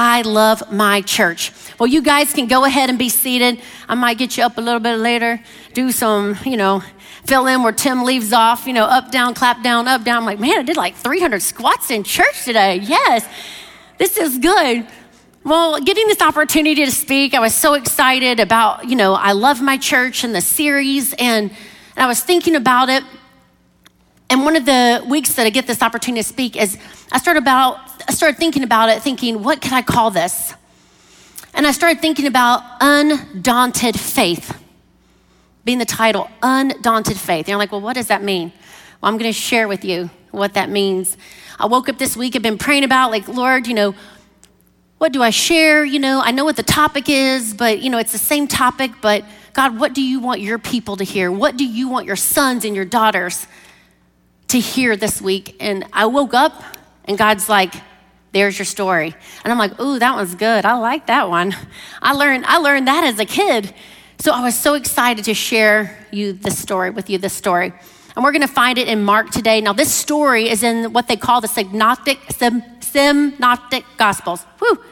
I love my church. Well, you guys can go ahead and be seated. I might get you up a little bit later, do some, you know, fill in where Tim leaves off, you know, up, down, clap down, up, down. I'm like, man, I did like 300 squats in church today. Yes, this is good. Well, getting this opportunity to speak, I was so excited about, you know, I love my church and the series, and, and I was thinking about it. And one of the weeks that I get this opportunity to speak is I started about I started thinking about it, thinking, what could I call this? And I started thinking about undaunted faith being the title, Undaunted Faith. And you're like, well, what does that mean? Well, I'm going to share with you what that means. I woke up this week, I've been praying about, like, Lord, you know, what do I share? You know, I know what the topic is, but, you know, it's the same topic, but God, what do you want your people to hear? What do you want your sons and your daughters to hear this week? And I woke up and God's like, there's your story. And I'm like, ooh, that one's good. I like that one. I learned, I learned that as a kid. So I was so excited to share you this story with you this story. And we're going to find it in Mark today. Now, this story is in what they call the synoptic, synoptic gospels. Whew.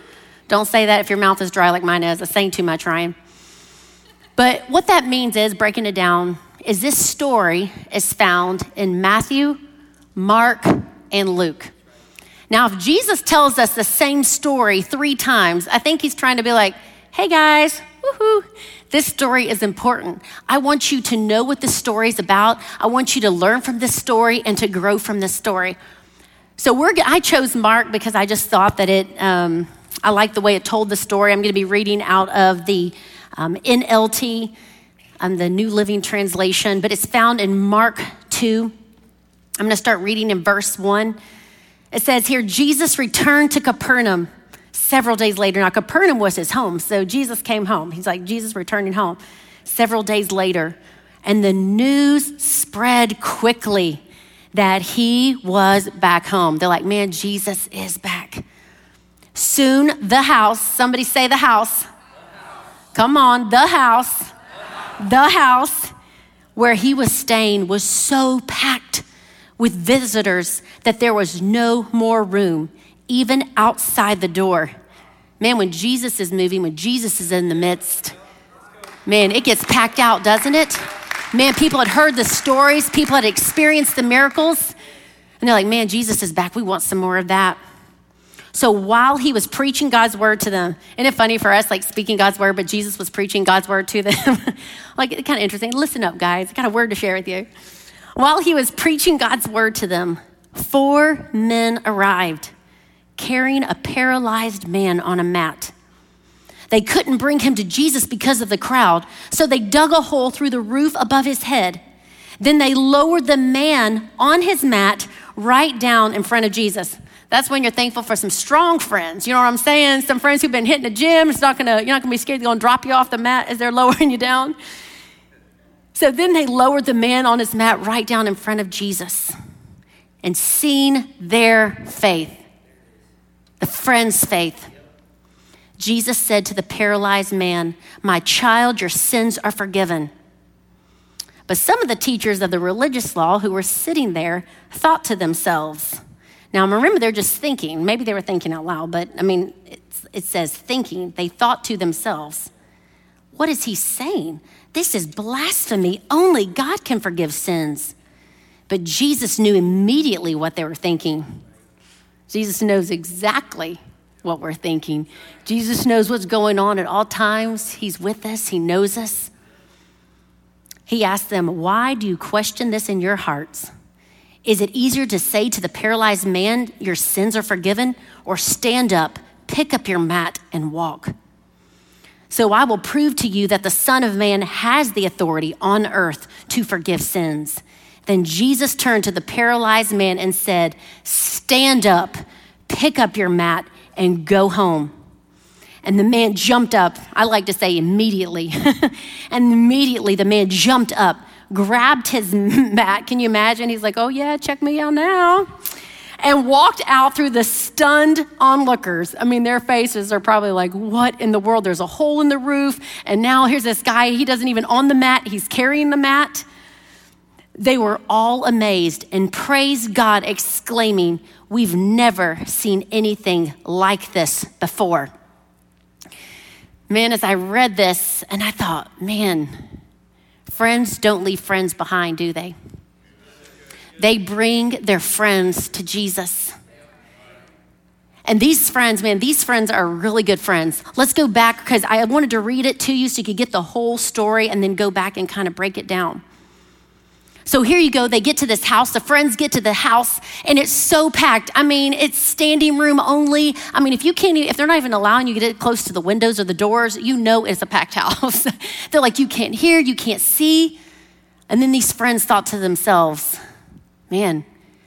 Don't say that if your mouth is dry like mine is. I'm saying too much, Ryan. But what that means is, breaking it down, is this story is found in Matthew, Mark, and Luke. Now, if Jesus tells us the same story three times, I think he's trying to be like, hey guys, woohoo, this story is important. I want you to know what this story is about. I want you to learn from this story and to grow from this story. So we're, I chose Mark because I just thought that it, um, I like the way it told the story. I'm going to be reading out of the um, NLT, um, the New Living Translation, but it's found in Mark 2. I'm going to start reading in verse 1. It says here Jesus returned to Capernaum several days later. Now, Capernaum was his home, so Jesus came home. He's like, Jesus returning home several days later. And the news spread quickly that he was back home. They're like, man, Jesus is back. Soon, the house, somebody say the house. The house. Come on, the house. The house. Where he was staying was so packed with visitors that there was no more room even outside the door. Man, when Jesus is moving, when Jesus is in the midst, man, it gets packed out, doesn't it? Man, people had heard the stories, people had experienced the miracles, and they're like, man, Jesus is back. We want some more of that. So while he was preaching God's word to them, isn't it funny for us, like speaking God's word, but Jesus was preaching God's word to them? like, kind of interesting. Listen up, guys. I got a word to share with you. While he was preaching God's word to them, four men arrived carrying a paralyzed man on a mat. They couldn't bring him to Jesus because of the crowd, so they dug a hole through the roof above his head. Then they lowered the man on his mat right down in front of Jesus. That's when you're thankful for some strong friends. You know what I'm saying? Some friends who've been hitting the gym. It's not gonna, you're not gonna be scared they're gonna drop you off the mat as they're lowering you down. So then they lowered the man on his mat right down in front of Jesus and seen their faith the friend's faith. Jesus said to the paralyzed man, My child, your sins are forgiven. But some of the teachers of the religious law who were sitting there thought to themselves, now remember, they're just thinking. Maybe they were thinking out loud, but I mean, it says thinking. They thought to themselves, What is he saying? This is blasphemy. Only God can forgive sins. But Jesus knew immediately what they were thinking. Jesus knows exactly what we're thinking. Jesus knows what's going on at all times. He's with us, He knows us. He asked them, Why do you question this in your hearts? Is it easier to say to the paralyzed man, Your sins are forgiven, or stand up, pick up your mat, and walk? So I will prove to you that the Son of Man has the authority on earth to forgive sins. Then Jesus turned to the paralyzed man and said, Stand up, pick up your mat, and go home. And the man jumped up, I like to say immediately. and immediately the man jumped up, grabbed his mat. Can you imagine? He's like, Oh, yeah, check me out now. And walked out through the stunned onlookers. I mean, their faces are probably like, What in the world? There's a hole in the roof. And now here's this guy, he doesn't even on the mat, he's carrying the mat. They were all amazed and praised God, exclaiming, We've never seen anything like this before. Man, as I read this, and I thought, man, friends don't leave friends behind, do they? They bring their friends to Jesus. And these friends, man, these friends are really good friends. Let's go back because I wanted to read it to you so you could get the whole story and then go back and kind of break it down. So here you go. They get to this house. The friends get to the house, and it's so packed. I mean, it's standing room only. I mean, if you can't, if they're not even allowing you to get close to the windows or the doors, you know it's a packed house. they're like, you can't hear, you can't see. And then these friends thought to themselves, man,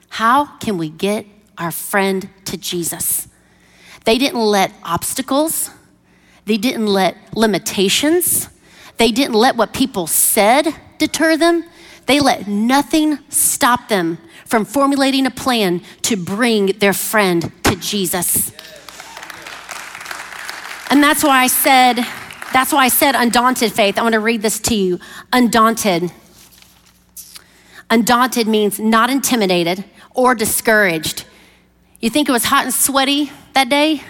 how can we get our friend to Jesus? They didn't let obstacles, they didn't let limitations, they didn't let what people said deter them. They let nothing stop them from formulating a plan to bring their friend to Jesus. And that's why I said, that's why I said undaunted faith. I want to read this to you. Undaunted. Undaunted means not intimidated or discouraged. You think it was hot and sweaty that day?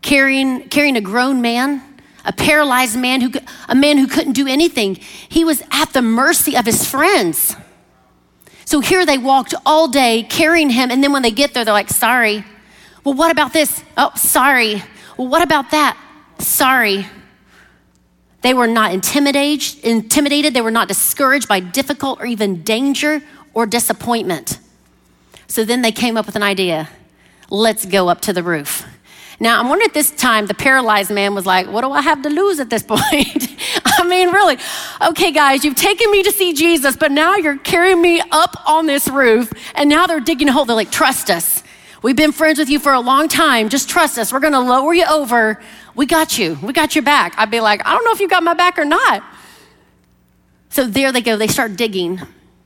Carrying, carrying a grown man a paralyzed man who a man who couldn't do anything. He was at the mercy of his friends. So here they walked all day carrying him and then when they get there they're like sorry. Well what about this? Oh sorry. Well what about that? Sorry. They were not intimidated intimidated. They were not discouraged by difficult or even danger or disappointment. So then they came up with an idea. Let's go up to the roof now, I'm wondering at this time, the paralyzed man was like, What do I have to lose at this point? I mean, really, okay, guys, you've taken me to see Jesus, but now you're carrying me up on this roof, and now they're digging a hole. They're like, Trust us. We've been friends with you for a long time. Just trust us. We're going to lower you over. We got you. We got your back. I'd be like, I don't know if you got my back or not. So there they go. They start digging.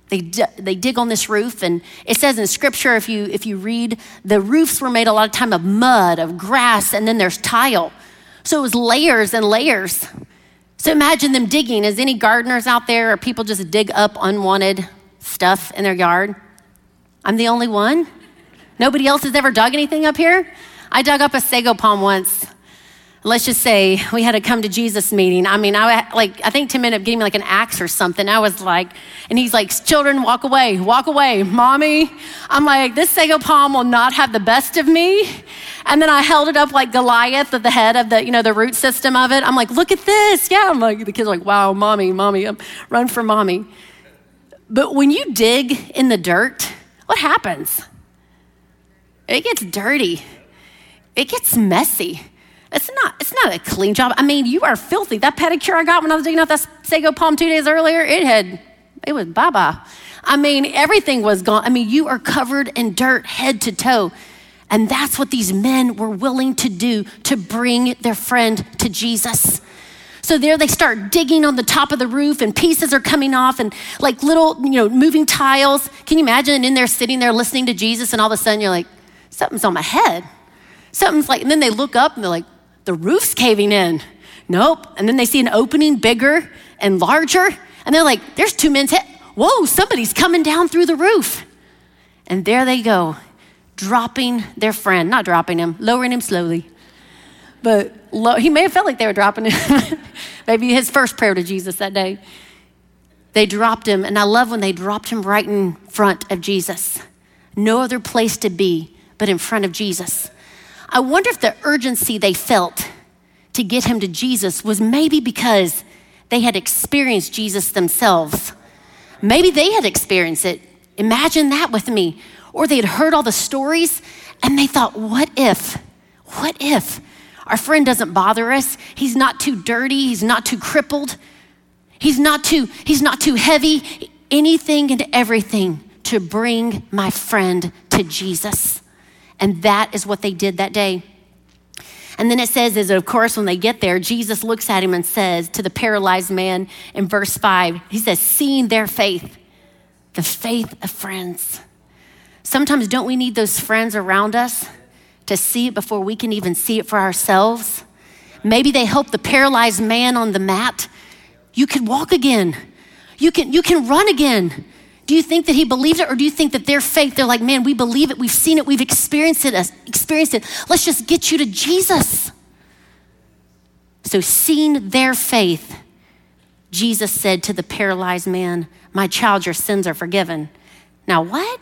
They, they dig on this roof, and it says in scripture, if you, if you read, the roofs were made a lot of time of mud, of grass, and then there's tile. So it was layers and layers. So imagine them digging. Is any gardeners out there, or people just dig up unwanted stuff in their yard? I'm the only one? Nobody else has ever dug anything up here? I dug up a sago palm once let's just say we had a come to Jesus meeting. I mean, I like I think Tim ended up getting me like an axe or something. I was like, and he's like, children, walk away, walk away, mommy. I'm like, this sago palm will not have the best of me. And then I held it up like Goliath at the head of the, you know, the root system of it. I'm like, look at this. Yeah. I'm like, the kids are like, wow, mommy, mommy, um, run for mommy. But when you dig in the dirt, what happens? It gets dirty. It gets messy. It's not, it's not a clean job. I mean, you are filthy. That pedicure I got when I was digging up that sago palm two days earlier, it had, it was bye bye. I mean, everything was gone. I mean, you are covered in dirt head to toe. And that's what these men were willing to do to bring their friend to Jesus. So there they start digging on the top of the roof and pieces are coming off and like little, you know, moving tiles. Can you imagine in there sitting there listening to Jesus and all of a sudden you're like, something's on my head. Something's like, and then they look up and they're like, the roof's caving in. Nope. And then they see an opening bigger and larger. And they're like, there's two men's head. Whoa, somebody's coming down through the roof. And there they go, dropping their friend, not dropping him, lowering him slowly. But low, he may have felt like they were dropping him. Maybe his first prayer to Jesus that day. They dropped him, and I love when they dropped him right in front of Jesus. No other place to be but in front of Jesus. I wonder if the urgency they felt to get him to Jesus was maybe because they had experienced Jesus themselves. Maybe they had experienced it. Imagine that with me. Or they had heard all the stories and they thought, what if? What if our friend doesn't bother us? He's not too dirty, he's not too crippled, he's not too he's not too heavy. Anything and everything to bring my friend to Jesus. And that is what they did that day. And then it says, is of course, when they get there, Jesus looks at him and says to the paralyzed man in verse 5, he says, Seeing their faith, the faith of friends. Sometimes don't we need those friends around us to see it before we can even see it for ourselves? Maybe they help the paralyzed man on the mat. You can walk again. You can, you can run again. Do you think that he believed it, or do you think that their faith, they're like, man, we believe it, we've seen it, we've experienced it, experienced it. Let's just get you to Jesus. So, seeing their faith, Jesus said to the paralyzed man, My child, your sins are forgiven. Now, what?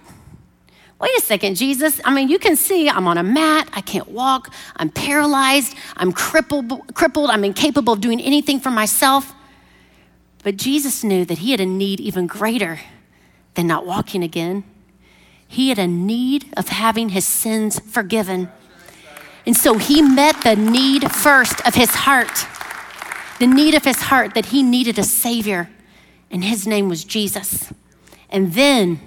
Wait a second, Jesus. I mean, you can see I'm on a mat, I can't walk, I'm paralyzed, I'm crippled, crippled, I'm incapable of doing anything for myself. But Jesus knew that he had a need even greater than not walking again. He had a need of having his sins forgiven. And so he met the need first of his heart, the need of his heart that he needed a Savior, and his name was Jesus. And then,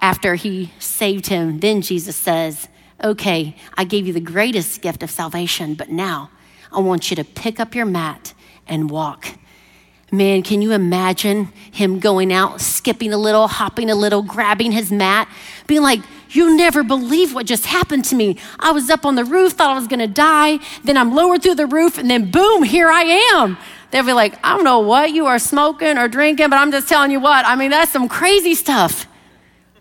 after he saved him, then Jesus says, Okay, I gave you the greatest gift of salvation, but now I want you to pick up your mat and walk. Man, can you imagine him going out, skipping a little, hopping a little, grabbing his mat, being like, You never believe what just happened to me. I was up on the roof, thought I was gonna die. Then I'm lowered through the roof, and then boom, here I am. They'll be like, I don't know what you are smoking or drinking, but I'm just telling you what. I mean, that's some crazy stuff.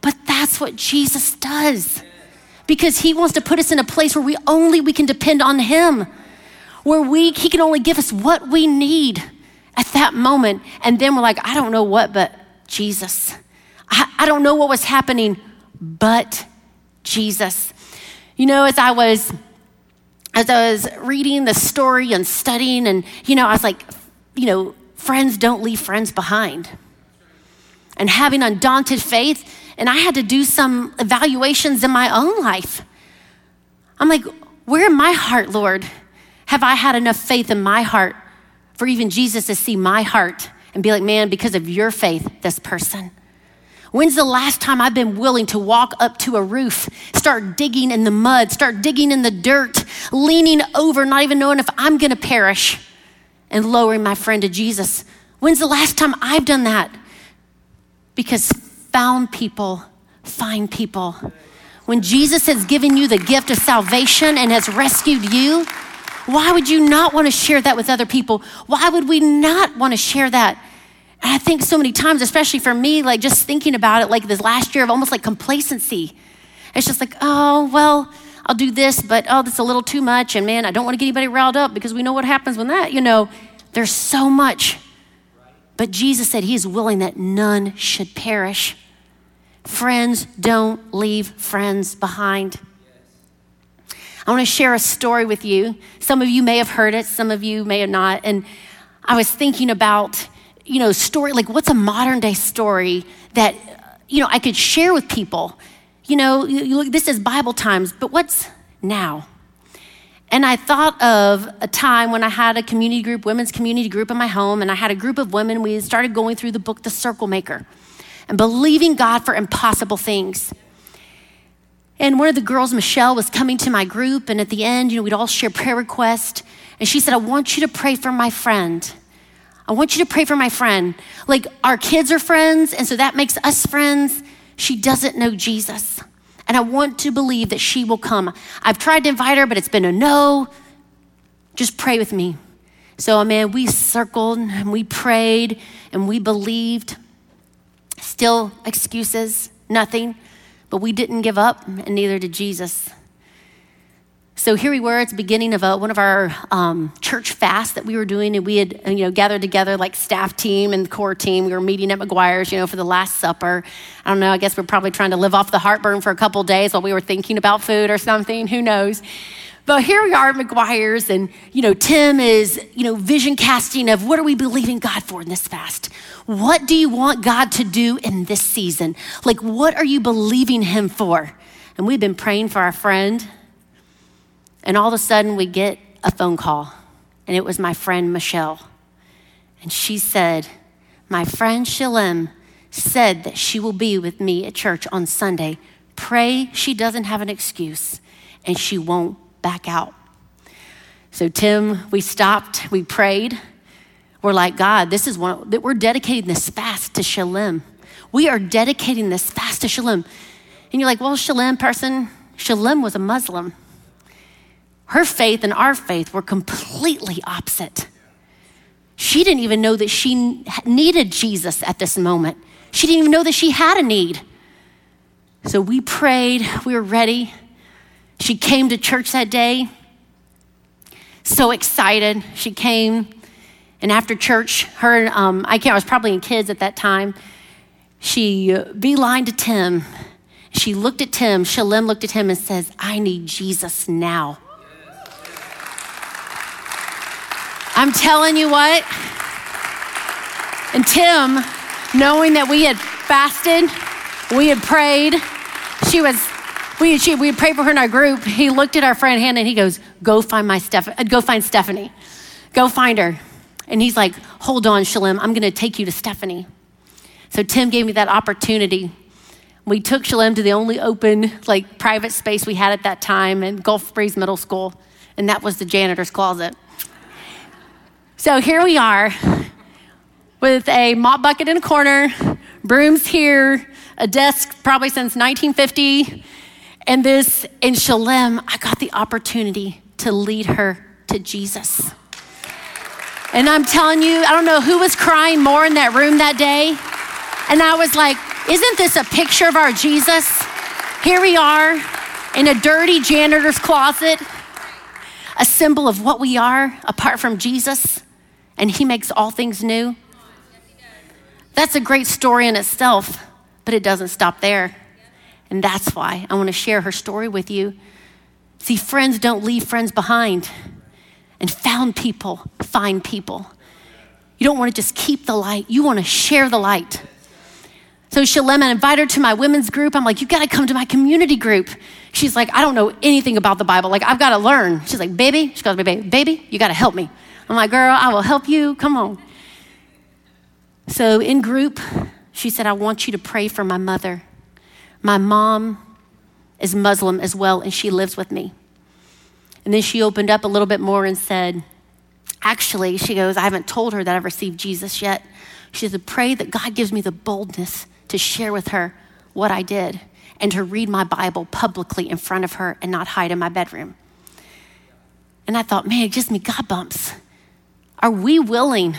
But that's what Jesus does. Because he wants to put us in a place where we only we can depend on him. Where we he can only give us what we need at that moment. And then we're like, I don't know what, but Jesus. I, I don't know what was happening, but Jesus. You know, as I was as I was reading the story and studying, and you know, I was like, you know, friends don't leave friends behind. And having undaunted faith, and I had to do some evaluations in my own life. I'm like, where in my heart, Lord, have I had enough faith in my heart for even Jesus to see my heart and be like, man, because of your faith, this person. When's the last time I've been willing to walk up to a roof, start digging in the mud, start digging in the dirt, leaning over, not even knowing if I'm gonna perish, and lowering my friend to Jesus? When's the last time I've done that? Because found people find people. When Jesus has given you the gift of salvation and has rescued you, why would you not want to share that with other people? Why would we not want to share that? And I think so many times, especially for me, like just thinking about it, like this last year of almost like complacency. It's just like, oh, well, I'll do this, but oh, that's a little too much. And man, I don't want to get anybody riled up because we know what happens when that, you know, there's so much. But Jesus said he is willing that none should perish. Friends don't leave friends behind. I want to share a story with you. Some of you may have heard it, some of you may have not. And I was thinking about, you know, story, like what's a modern day story that, you know, I could share with people. You know, you look, this is Bible times, but what's now? And I thought of a time when I had a community group, women's community group in my home, and I had a group of women. We started going through the book, The Circle Maker, and believing God for impossible things. And one of the girls, Michelle, was coming to my group, and at the end, you know, we'd all share prayer requests. And she said, I want you to pray for my friend. I want you to pray for my friend. Like, our kids are friends, and so that makes us friends. She doesn't know Jesus. And I want to believe that she will come. I've tried to invite her, but it's been a no. Just pray with me. So, man, we circled and we prayed and we believed. Still excuses, nothing. But we didn't give up, and neither did Jesus. So here we were at the beginning of a, one of our um, church fasts that we were doing, and we had you know gathered together like staff team and core team. We were meeting at McGuire's, you know, for the Last Supper. I don't know. I guess we're probably trying to live off the heartburn for a couple days while we were thinking about food or something. Who knows? But here we are at McGuire's, and you know, Tim is you know vision casting of what are we believing God for in this fast? What do you want God to do in this season? Like, what are you believing Him for? And we've been praying for our friend, and all of a sudden we get a phone call, and it was my friend Michelle, and she said, "My friend Shalem said that she will be with me at church on Sunday. Pray she doesn't have an excuse, and she won't." Back out. So, Tim, we stopped, we prayed. We're like, God, this is one that we're dedicating this fast to Shalem. We are dedicating this fast to Shalem. And you're like, well, Shalem person, Shalem was a Muslim. Her faith and our faith were completely opposite. She didn't even know that she needed Jesus at this moment. She didn't even know that she had a need. So we prayed, we were ready. She came to church that day, so excited. She came, and after church, her, um, I can't, I was probably in kids at that time. She beeline to Tim. She looked at Tim, Shalem looked at him and says, I need Jesus now. I'm telling you what. And Tim, knowing that we had fasted, we had prayed, she was, we, she, we prayed for her in our group. He looked at our friend Hannah and he goes, Go find my Steph- uh, go find Stephanie. Go find her. And he's like, Hold on, Shalem, I'm gonna take you to Stephanie. So Tim gave me that opportunity. We took Shalem to the only open, like, private space we had at that time in Gulf Breeze Middle School, and that was the janitor's closet. So here we are with a mop bucket in a corner, brooms here, a desk probably since 1950, and this in Shalem, I got the opportunity to lead her to Jesus. And I'm telling you, I don't know who was crying more in that room that day. And I was like, isn't this a picture of our Jesus? Here we are in a dirty janitor's closet, a symbol of what we are apart from Jesus, and He makes all things new. That's a great story in itself, but it doesn't stop there. And that's why I want to share her story with you. See, friends don't leave friends behind, and found people find people. You don't want to just keep the light, you want to share the light. So Shalem, I invite her to my women's group. I'm like, you got to come to my community group. She's like, I don't know anything about the Bible. Like, I've got to learn. She's like, baby, she goes, baby, baby, you got to help me. I'm like, girl, I will help you. Come on. So in group, she said, I want you to pray for my mother. My mom is Muslim as well, and she lives with me. And then she opened up a little bit more and said, Actually, she goes, I haven't told her that I've received Jesus yet. She said, Pray that God gives me the boldness to share with her what I did and to read my Bible publicly in front of her and not hide in my bedroom. And I thought, man, it gives me God bumps. Are we willing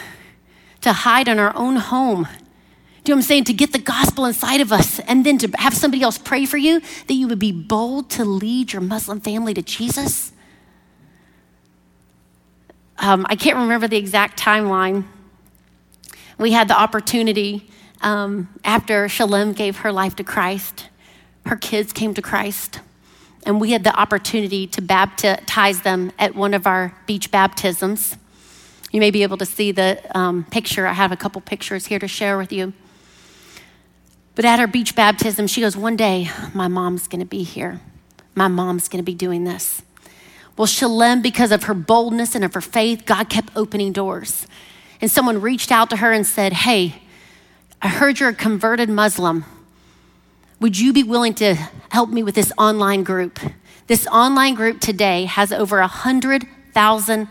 to hide in our own home? Do know what I'm saying? To get the gospel inside of us and then to have somebody else pray for you, that you would be bold to lead your Muslim family to Jesus? Um, I can't remember the exact timeline. We had the opportunity um, after Shalem gave her life to Christ, her kids came to Christ, and we had the opportunity to baptize them at one of our beach baptisms. You may be able to see the um, picture. I have a couple pictures here to share with you. But at her beach baptism, she goes, One day, my mom's gonna be here. My mom's gonna be doing this. Well, Shalem, because of her boldness and of her faith, God kept opening doors. And someone reached out to her and said, Hey, I heard you're a converted Muslim. Would you be willing to help me with this online group? This online group today has over 100,000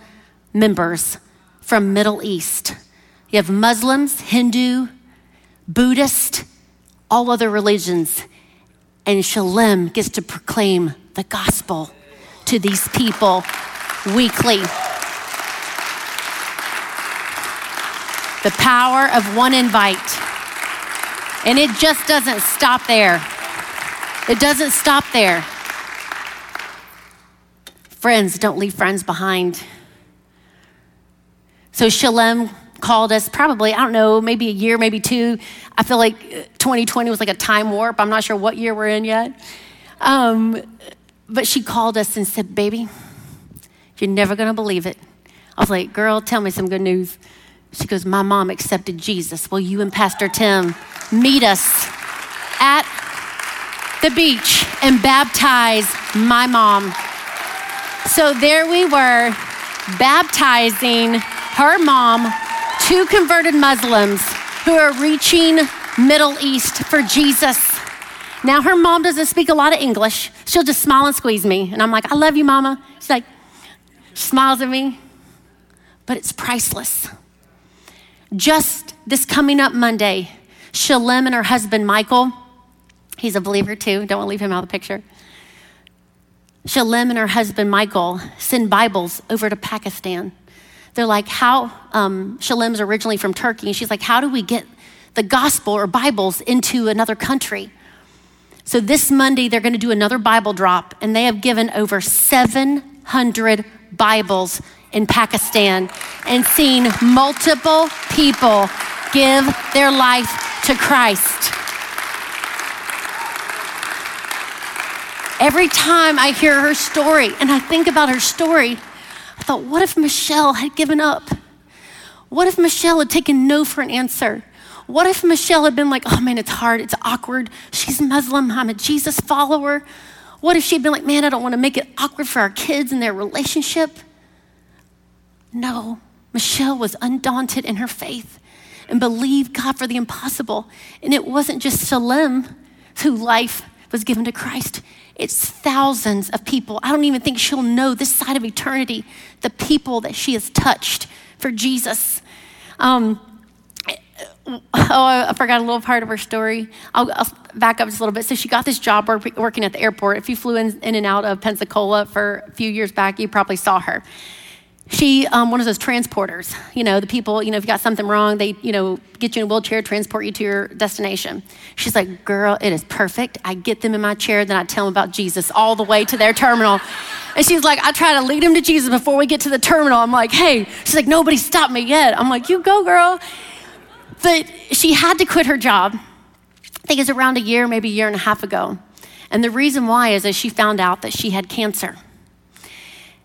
members from Middle East. You have Muslims, Hindu, Buddhist, all other religions. And Shalem gets to proclaim the gospel to these people weekly. The power of one invite. And it just doesn't stop there. It doesn't stop there. Friends, don't leave friends behind. So Shalem called us probably, I don't know, maybe a year, maybe two. I feel like 2020 was like a time warp. I'm not sure what year we're in yet. Um, but she called us and said, Baby, you're never going to believe it. I was like, Girl, tell me some good news. She goes, My mom accepted Jesus. Will you and Pastor Tim meet us at the beach and baptize my mom? So there we were, baptizing her mom, two converted Muslims who are reaching Middle East for Jesus. Now, her mom doesn't speak a lot of English. She'll just smile and squeeze me. And I'm like, I love you, mama. She's like, she smiles at me, but it's priceless. Just this coming up Monday, Shalem and her husband, Michael, he's a believer too, don't leave him out of the picture. Shalem and her husband, Michael, send Bibles over to Pakistan. They're like, how, um, Shalem's originally from Turkey, and she's like, how do we get the gospel or Bibles into another country. So this Monday, they're going to do another Bible drop, and they have given over 700 Bibles in Pakistan and seen multiple people give their life to Christ. Every time I hear her story and I think about her story, thought, what if Michelle had given up? What if Michelle had taken no for an answer? What if Michelle had been like, oh man, it's hard, it's awkward. She's Muslim, I'm a Jesus follower. What if she'd been like, man, I don't want to make it awkward for our kids and their relationship? No, Michelle was undaunted in her faith and believed God for the impossible. And it wasn't just Shalem who life was given to Christ, it's thousands of people. I don't even think she'll know this side of eternity, the people that she has touched for Jesus. Um, oh, I forgot a little part of her story. I'll, I'll, back up just a little bit. So she got this job work, working at the airport. If you flew in, in and out of Pensacola for a few years back, you probably saw her. She, um, one of those transporters, you know, the people, you know, if you got something wrong, they, you know, get you in a wheelchair, transport you to your destination. She's like, girl, it is perfect. I get them in my chair, then I tell them about Jesus all the way to their terminal. And she's like, I try to lead them to Jesus before we get to the terminal. I'm like, hey, she's like, nobody stopped me yet. I'm like, you go, girl. But she had to quit her job. I think it's around a year, maybe a year and a half ago. And the reason why is that she found out that she had cancer.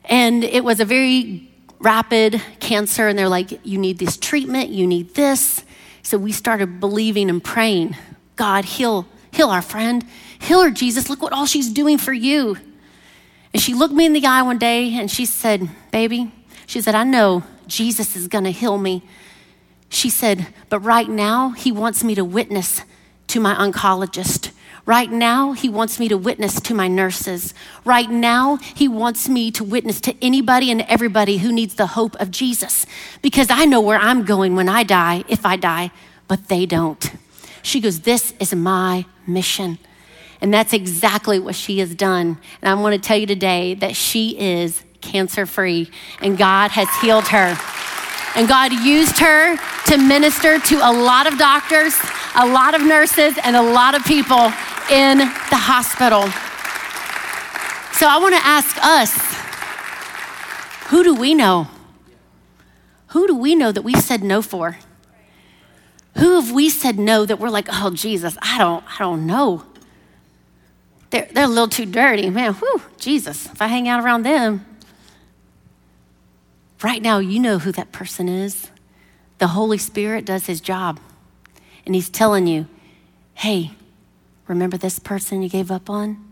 And it was a very rapid cancer, and they're like, you need this treatment, you need this. So we started believing and praying, God, heal, heal our friend, heal her, Jesus. Look what all she's doing for you. And she looked me in the eye one day and she said, Baby, she said, I know Jesus is gonna heal me. She said, But right now, he wants me to witness to my oncologist. Right now, he wants me to witness to my nurses. Right now, he wants me to witness to anybody and everybody who needs the hope of Jesus because I know where I'm going when I die, if I die, but they don't. She goes, This is my mission. And that's exactly what she has done. And I want to tell you today that she is cancer free and God has healed her. And God used her to minister to a lot of doctors, a lot of nurses, and a lot of people in the hospital. So I want to ask us who do we know? Who do we know that we've said no for? Who have we said no that we're like, oh Jesus, I don't, I don't know. They're, they're a little too dirty. Man, whew, Jesus, if I hang out around them, right now you know who that person is. The Holy Spirit does his job. And he's telling you, hey, remember this person you gave up on?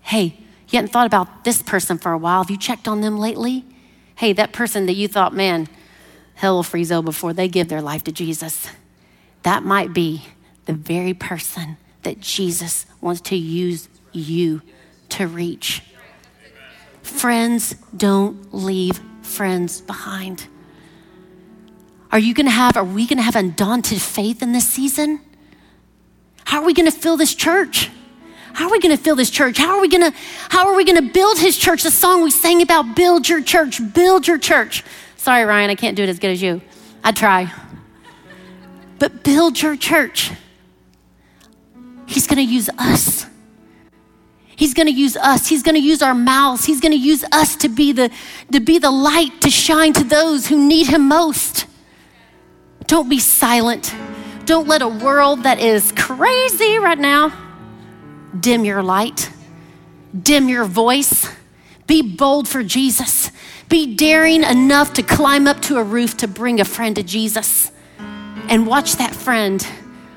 Hey, you hadn't thought about this person for a while. Have you checked on them lately? Hey, that person that you thought, man, hell will freeze over before they give their life to Jesus. That might be the very person that Jesus wants to use you to reach. Friends don't leave friends behind. Are you going to have, are we going to have undaunted faith in this season? How are we going to fill this church? How are we going to fill this church? How are we going to how are we going to build his church? The song we sang about build your church, build your church. Sorry Ryan, I can't do it as good as you. I try. But build your church. He's going to use us. He's going to use us. He's going to use our mouths. He's going to use us to be the to be the light to shine to those who need him most. Don't be silent. Don't let a world that is crazy right now dim your light. Dim your voice. Be bold for Jesus. Be daring enough to climb up to a roof to bring a friend to Jesus. And watch that friend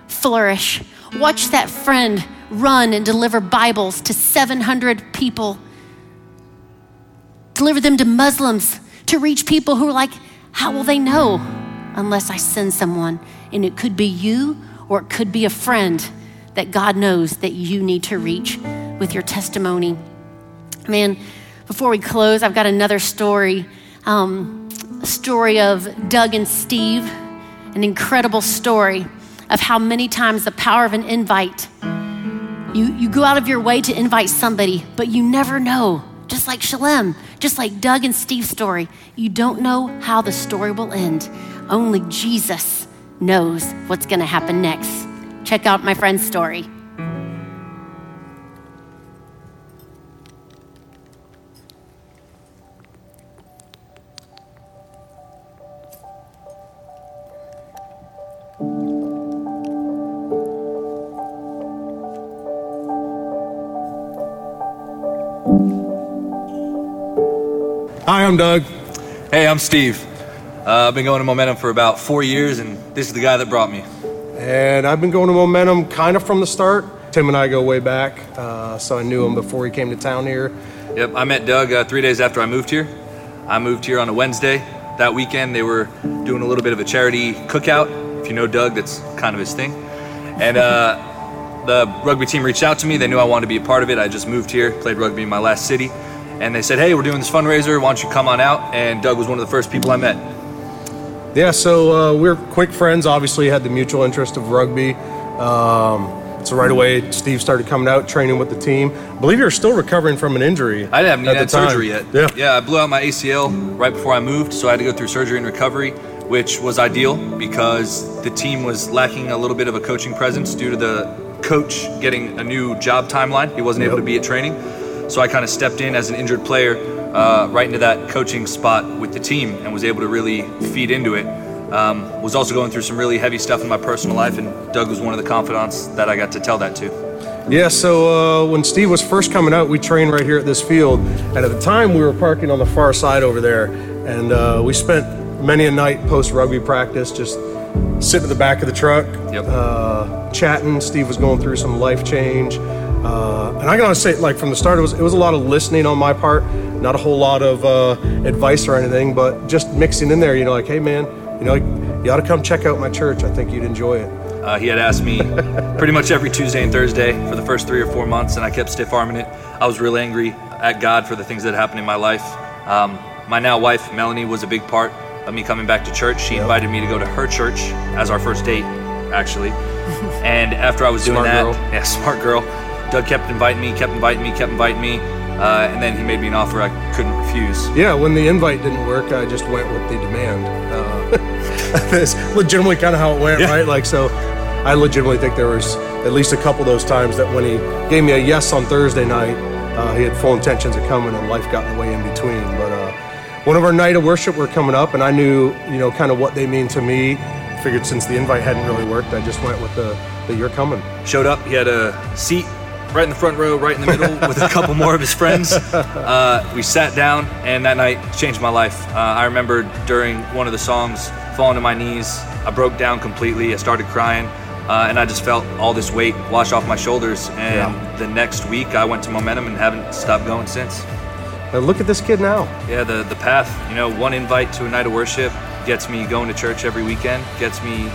flourish. Watch that friend run and deliver Bibles to 700 people. Deliver them to Muslims, to reach people who are like, how will they know unless I send someone? And it could be you or it could be a friend that God knows that you need to reach with your testimony. Man, before we close, I've got another story. Um, a story of Doug and Steve, an incredible story of how many times the power of an invite you, you go out of your way to invite somebody, but you never know. Just like Shalem, just like Doug and Steve's story, you don't know how the story will end. Only Jesus knows what's going to happen next. Check out my friend's story. Hi, I'm Doug. Hey, I'm Steve. Uh, I've been going to Momentum for about four years, and this is the guy that brought me. And I've been going to Momentum kind of from the start. Tim and I go way back, uh, so I knew him before he came to town here. Yep, I met Doug uh, three days after I moved here. I moved here on a Wednesday. That weekend, they were doing a little bit of a charity cookout. If you know Doug, that's kind of his thing. And uh, the rugby team reached out to me. They knew I wanted to be a part of it. I just moved here, played rugby in my last city and they said, "Hey, we're doing this fundraiser. Why don't you come on out?" And Doug was one of the first people I met. Yeah, so uh, we're quick friends. Obviously, had the mutual interest of rugby. Um, so right away, Steve started coming out, training with the team. I believe you're still recovering from an injury. I even at had surgery yet. Yeah. yeah, I blew out my ACL right before I moved, so I had to go through surgery and recovery, which was ideal because the team was lacking a little bit of a coaching presence due to the coach getting a new job timeline. He wasn't able to be at training, so I kind of stepped in as an injured player uh, right into that coaching spot with the team and was able to really feed into it. Um, was also going through some really heavy stuff in my personal life, and Doug was one of the confidants that I got to tell that to. Yeah, so uh, when Steve was first coming out, we trained right here at this field. And at the time, we were parking on the far side over there. And uh, we spent many a night post rugby practice just sitting at the back of the truck, Yep. uh, chatting. Steve was going through some life change. Uh, and I gotta say, like from the start, it was, it was a lot of listening on my part, not a whole lot of uh, advice or anything, but just mixing in there, you know, like, hey man, you know, you ought to come check out my church. I think you'd enjoy it. Uh, he had asked me pretty much every Tuesday and Thursday for the first three or four months, and I kept stiff arming it. I was real angry at God for the things that happened in my life. Um, my now wife, Melanie, was a big part of me coming back to church. She invited me to go to her church as our first date, actually. and after I was doing that, girl. yeah, smart girl, Doug kept inviting me, kept inviting me, kept inviting me, uh, and then he made me an offer I couldn't refuse. Yeah, when the invite didn't work, I just went with the demand. Uh, that's legitimately kind of how it went, Yeah. right? Like, so I legitimately think there was at least a couple of those times that when he gave me a yes on Thursday night, uh, he had full intentions of coming, and life got in the way in between. But uh, one of our night of worship were coming up, and I knew, you know, kind of what they mean to me. Figured since the invite hadn't really worked, I just went with the, the you're coming. showed up. He had a seat right in the front row, right in the middle, with a couple more of his friends. Uh, we sat down, and that night changed my life. Uh, I remember during one of the songs, falling to my knees. I broke down completely. I started crying, uh, and I just felt all this weight wash off my shoulders. And Yeah. the next week, I went to Momentum and haven't stopped going since. And look at this kid now. Yeah, the the path. You know, one invite to a night of worship gets me going to church every weekend. Gets me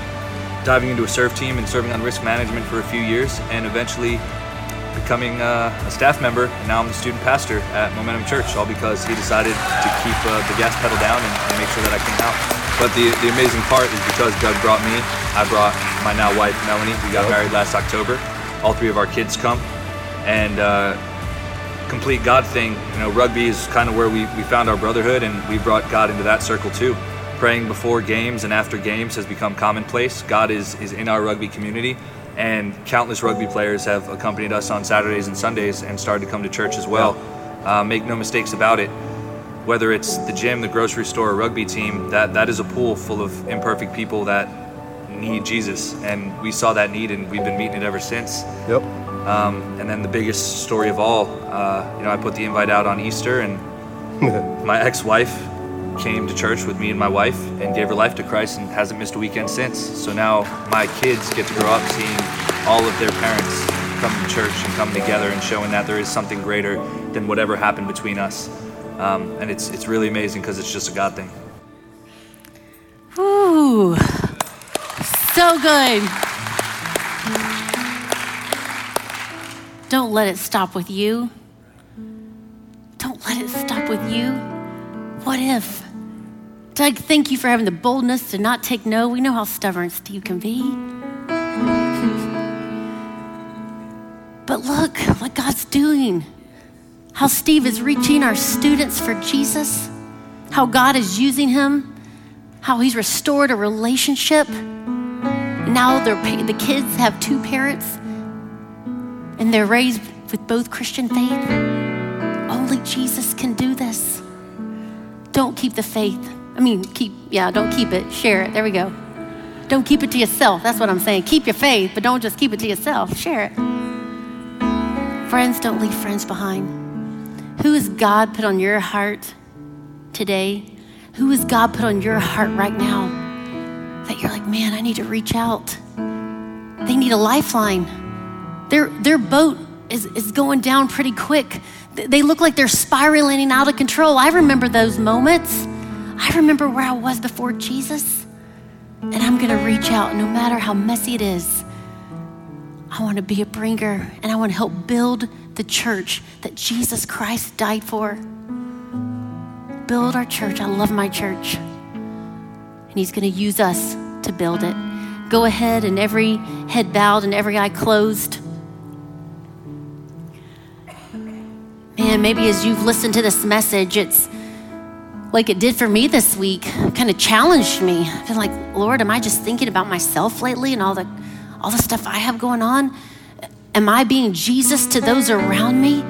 diving into a serve team and serving on risk management for a few years, and eventually becoming uh, a staff member. And now I'm the student pastor at Momentum Church, all because he decided to keep uh, the gas pedal down and, and make sure that I came out. But the the amazing part is because Doug brought me, I brought my now wife Melanie. We got married last October. All three of our kids come, and. Uh, complete God thing. You know, rugby is kind of where we, we found our brotherhood, and we brought God into that circle too. Praying before games and after games has become commonplace. God is, is in our rugby community, and countless rugby players have accompanied us on Saturdays and Sundays and started to come to church as well. Uh, make no mistakes about it. Whether it's the gym, the grocery store, or rugby team, that, that is a pool full of imperfect people that need Jesus, and we saw that need, and we've been meeting it ever since. Yep. Um, and then the biggest story of all, uh, you know, I put the invite out on Easter, and my ex-wife came to church with me and my wife and gave her life to Christ and hasn't missed a weekend since. So now my kids get to grow up seeing all of their parents come to church and come together and showing that there is something greater than whatever happened between us. Um, and it's it's really amazing because it's just a God thing. Ooh, so good. Don't let it stop with you. Don't let it stop with you. What if? Doug, thank you for having the boldness to not take no. We know how stubborn Steve can be. But look what God's doing. How Steve is reaching our students for Jesus. How God is using him how he's restored a relationship. Now the kids have two parents and they're raised with both Christian faith. Only Jesus can do this. Don't keep the faith. I mean, keep, yeah, don't keep it. Share it. There we go. Don't keep it to yourself. That's what I'm saying. Keep your faith, but don't just keep it to yourself. Share it. Friends, don't leave friends behind. Who has God put on your heart today? Who has God put on your heart right now that you're like, man, I need to reach out? They need a lifeline. Their, their boat is, is going down pretty quick. They look like they're spiraling out of control. I remember those moments. I remember where I was before Jesus. And I'm going to reach out no matter how messy it is. I want to be a bringer and I want to help build the church that Jesus Christ died for. Build our church. I love my church. And He's going to use us to build it. Go ahead and every head bowed and every eye closed. Man, maybe as you've listened to this message, it's like it did for me this week, kind of challenged me. I've been like, Lord, am I just thinking about myself lately and all the all the stuff I have going on? Am I being Jesus to those around me?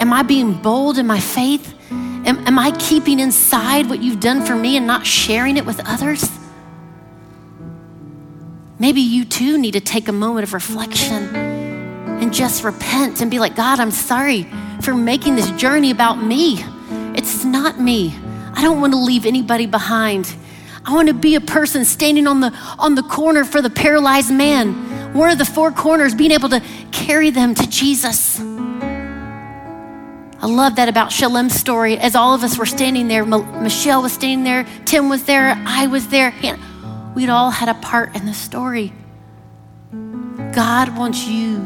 Am I being bold in my faith? Am, am I keeping inside what you've done for me and not sharing it with others? Maybe you too need to take a moment of reflection and just repent and be like, God, I'm sorry for making this journey about me. It's not me. I don't want to leave anybody behind. I want to be a person standing on the on the corner for the paralyzed man one of the four corners, being able to carry them to Jesus. I love that about Shalem's story. As all of us were standing there, Michelle was standing there, Tim was there, I was there. We'd all had a part in the story. God wants you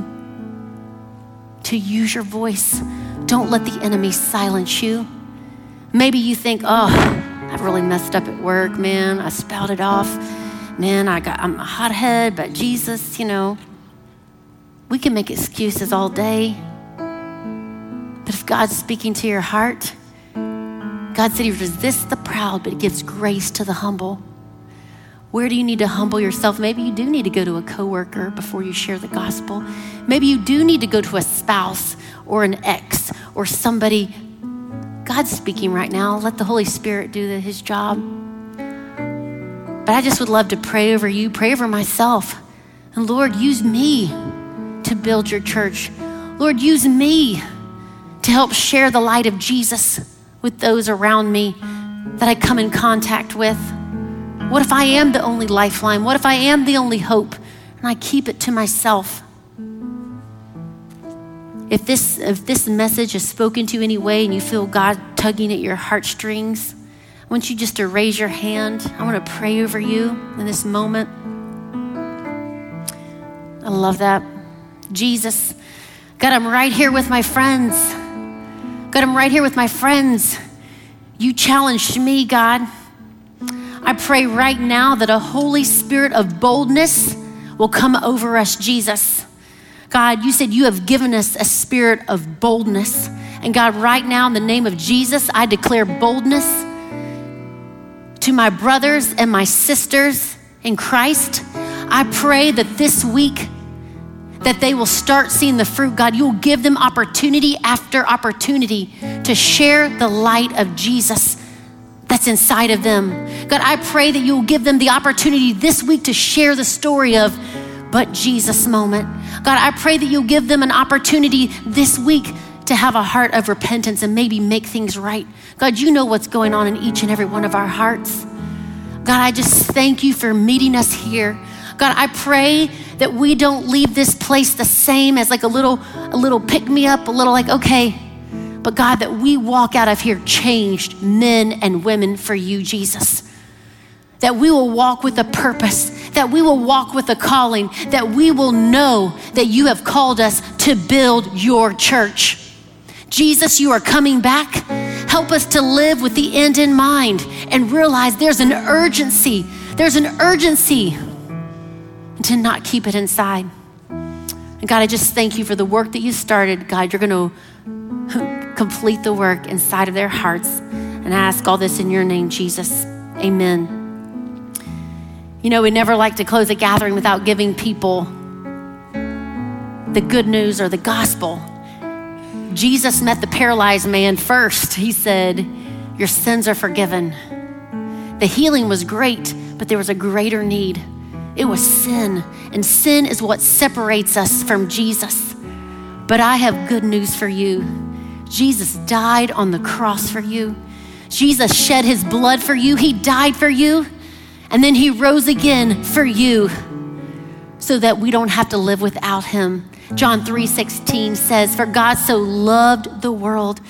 to use your voice. Don't let the enemy silence you. Maybe you think, oh, I've really messed up at work, man. I spouted off man, I got, I'm a hothead, but Jesus, you know, we can make excuses all day. But if God's speaking to your heart, God said He resists the proud, but gives grace to the humble. Where do you need to humble yourself? Maybe you do need to go to a coworker before you share the gospel. Maybe you do need to go to a spouse or an ex or somebody. God's speaking right now. Let the Holy Spirit do the, His job. But I just would love to pray over you, pray over myself. And Lord, use me to build your church. Lord, use me to help share the light of Jesus with those around me that I come in contact with. What if I am the only lifeline? What if I am the only hope and I keep it to myself? If this, if this message is spoken to you any way and you feel God tugging at your heartstrings, I want you just to raise your hand. I want to pray over you in this moment. I love that. Jesus, God, I'm right here with my friends. God, I'm right here with my friends. You challenged me, God. I pray right now that a Holy Spirit of boldness will come over us, Jesus. God, you said you have given us a spirit of boldness. And God, right now, in the name of Jesus, I declare boldness to my brothers and my sisters in Christ, I pray that this week that they will start seeing the fruit. God, you will give them opportunity after opportunity to share the light of Jesus that's inside of them. God, I pray that you will give them the opportunity this week to share the story of but Jesus moment. God, I pray that you'll give them an opportunity this week to have a heart of repentance and maybe make things right. God, you know what's going on in each and every one of our hearts. God, I just thank you for meeting us here. God, I pray that we don't leave this place the same as like a little a little pick me up, a little like okay. But God, that we walk out of here changed men and women for you, Jesus. That we will walk with a purpose, that we will walk with a calling, that we will know that you have called us to build your church. Jesus, you are coming back. Help us to live with the end in mind and realize there's an urgency. There's an urgency to not keep it inside. And God, I just thank you for the work that you started. God, you're going to complete the work inside of their hearts. And I ask all this in your name, Jesus. Amen. You know, we never like to close a gathering without giving people the good news or the gospel. Jesus met the paralyzed man first. He said, Your sins are forgiven. The healing was great, but there was a greater need. It was sin, and sin is what separates us from Jesus. But I have good news for you Jesus died on the cross for you. Jesus shed his blood for you. He died for you. And then he rose again for you so that we don't have to live without him. John 3:16 says, "For God so loved the world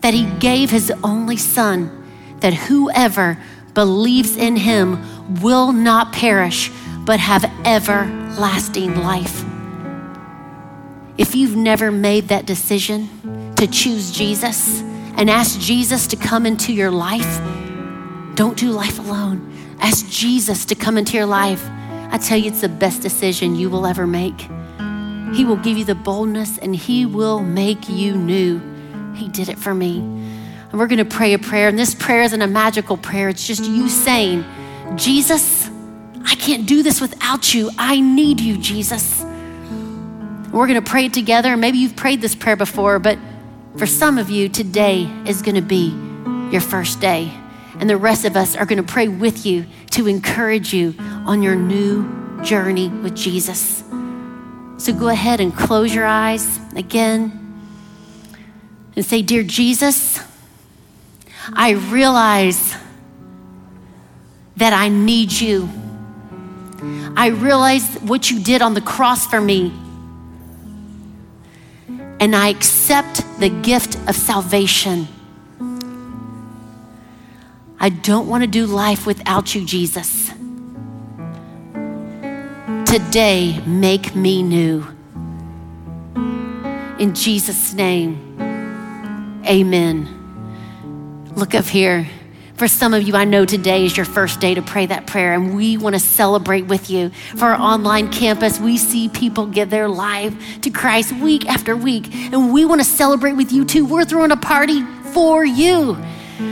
that he gave his only son that whoever believes in him will not perish but have everlasting life." If you've never made that decision to choose Jesus and ask Jesus to come into your life, don't do life alone. Ask Jesus to come into your life. I tell you, it's the best decision you will ever make. He will give you the boldness and He will make you new. He did it for me. And we're going to pray a prayer. And this prayer isn't a magical prayer, it's just you saying, Jesus, I can't do this without you. I need you, Jesus. We're going to pray it together. Maybe you've prayed this prayer before, but for some of you, today is going to be your first day. And the rest of us are going to pray with you to encourage you on your new journey with Jesus. So go ahead and close your eyes again and say, Dear Jesus, I realize that I need you. I realize what you did on the cross for me. And I accept the gift of salvation. I don't want to do life without you, Jesus. Today, make me new. In Jesus' name, amen. Look up here. For some of you, I know today is your first day to pray that prayer, and we want to celebrate with you. For our online campus, we see people give their life to Christ week after week, and we want to celebrate with you too. We're throwing a party for you.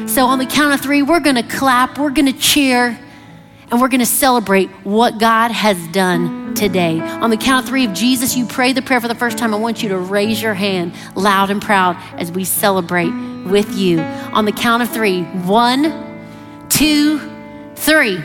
So, on the count of three, we're going to clap, we're going to cheer, and we're going to celebrate what God has done today. On the count of three, if Jesus, you pray the prayer for the first time, I want you to raise your hand loud and proud as we celebrate with you. On the count of three one, two, three.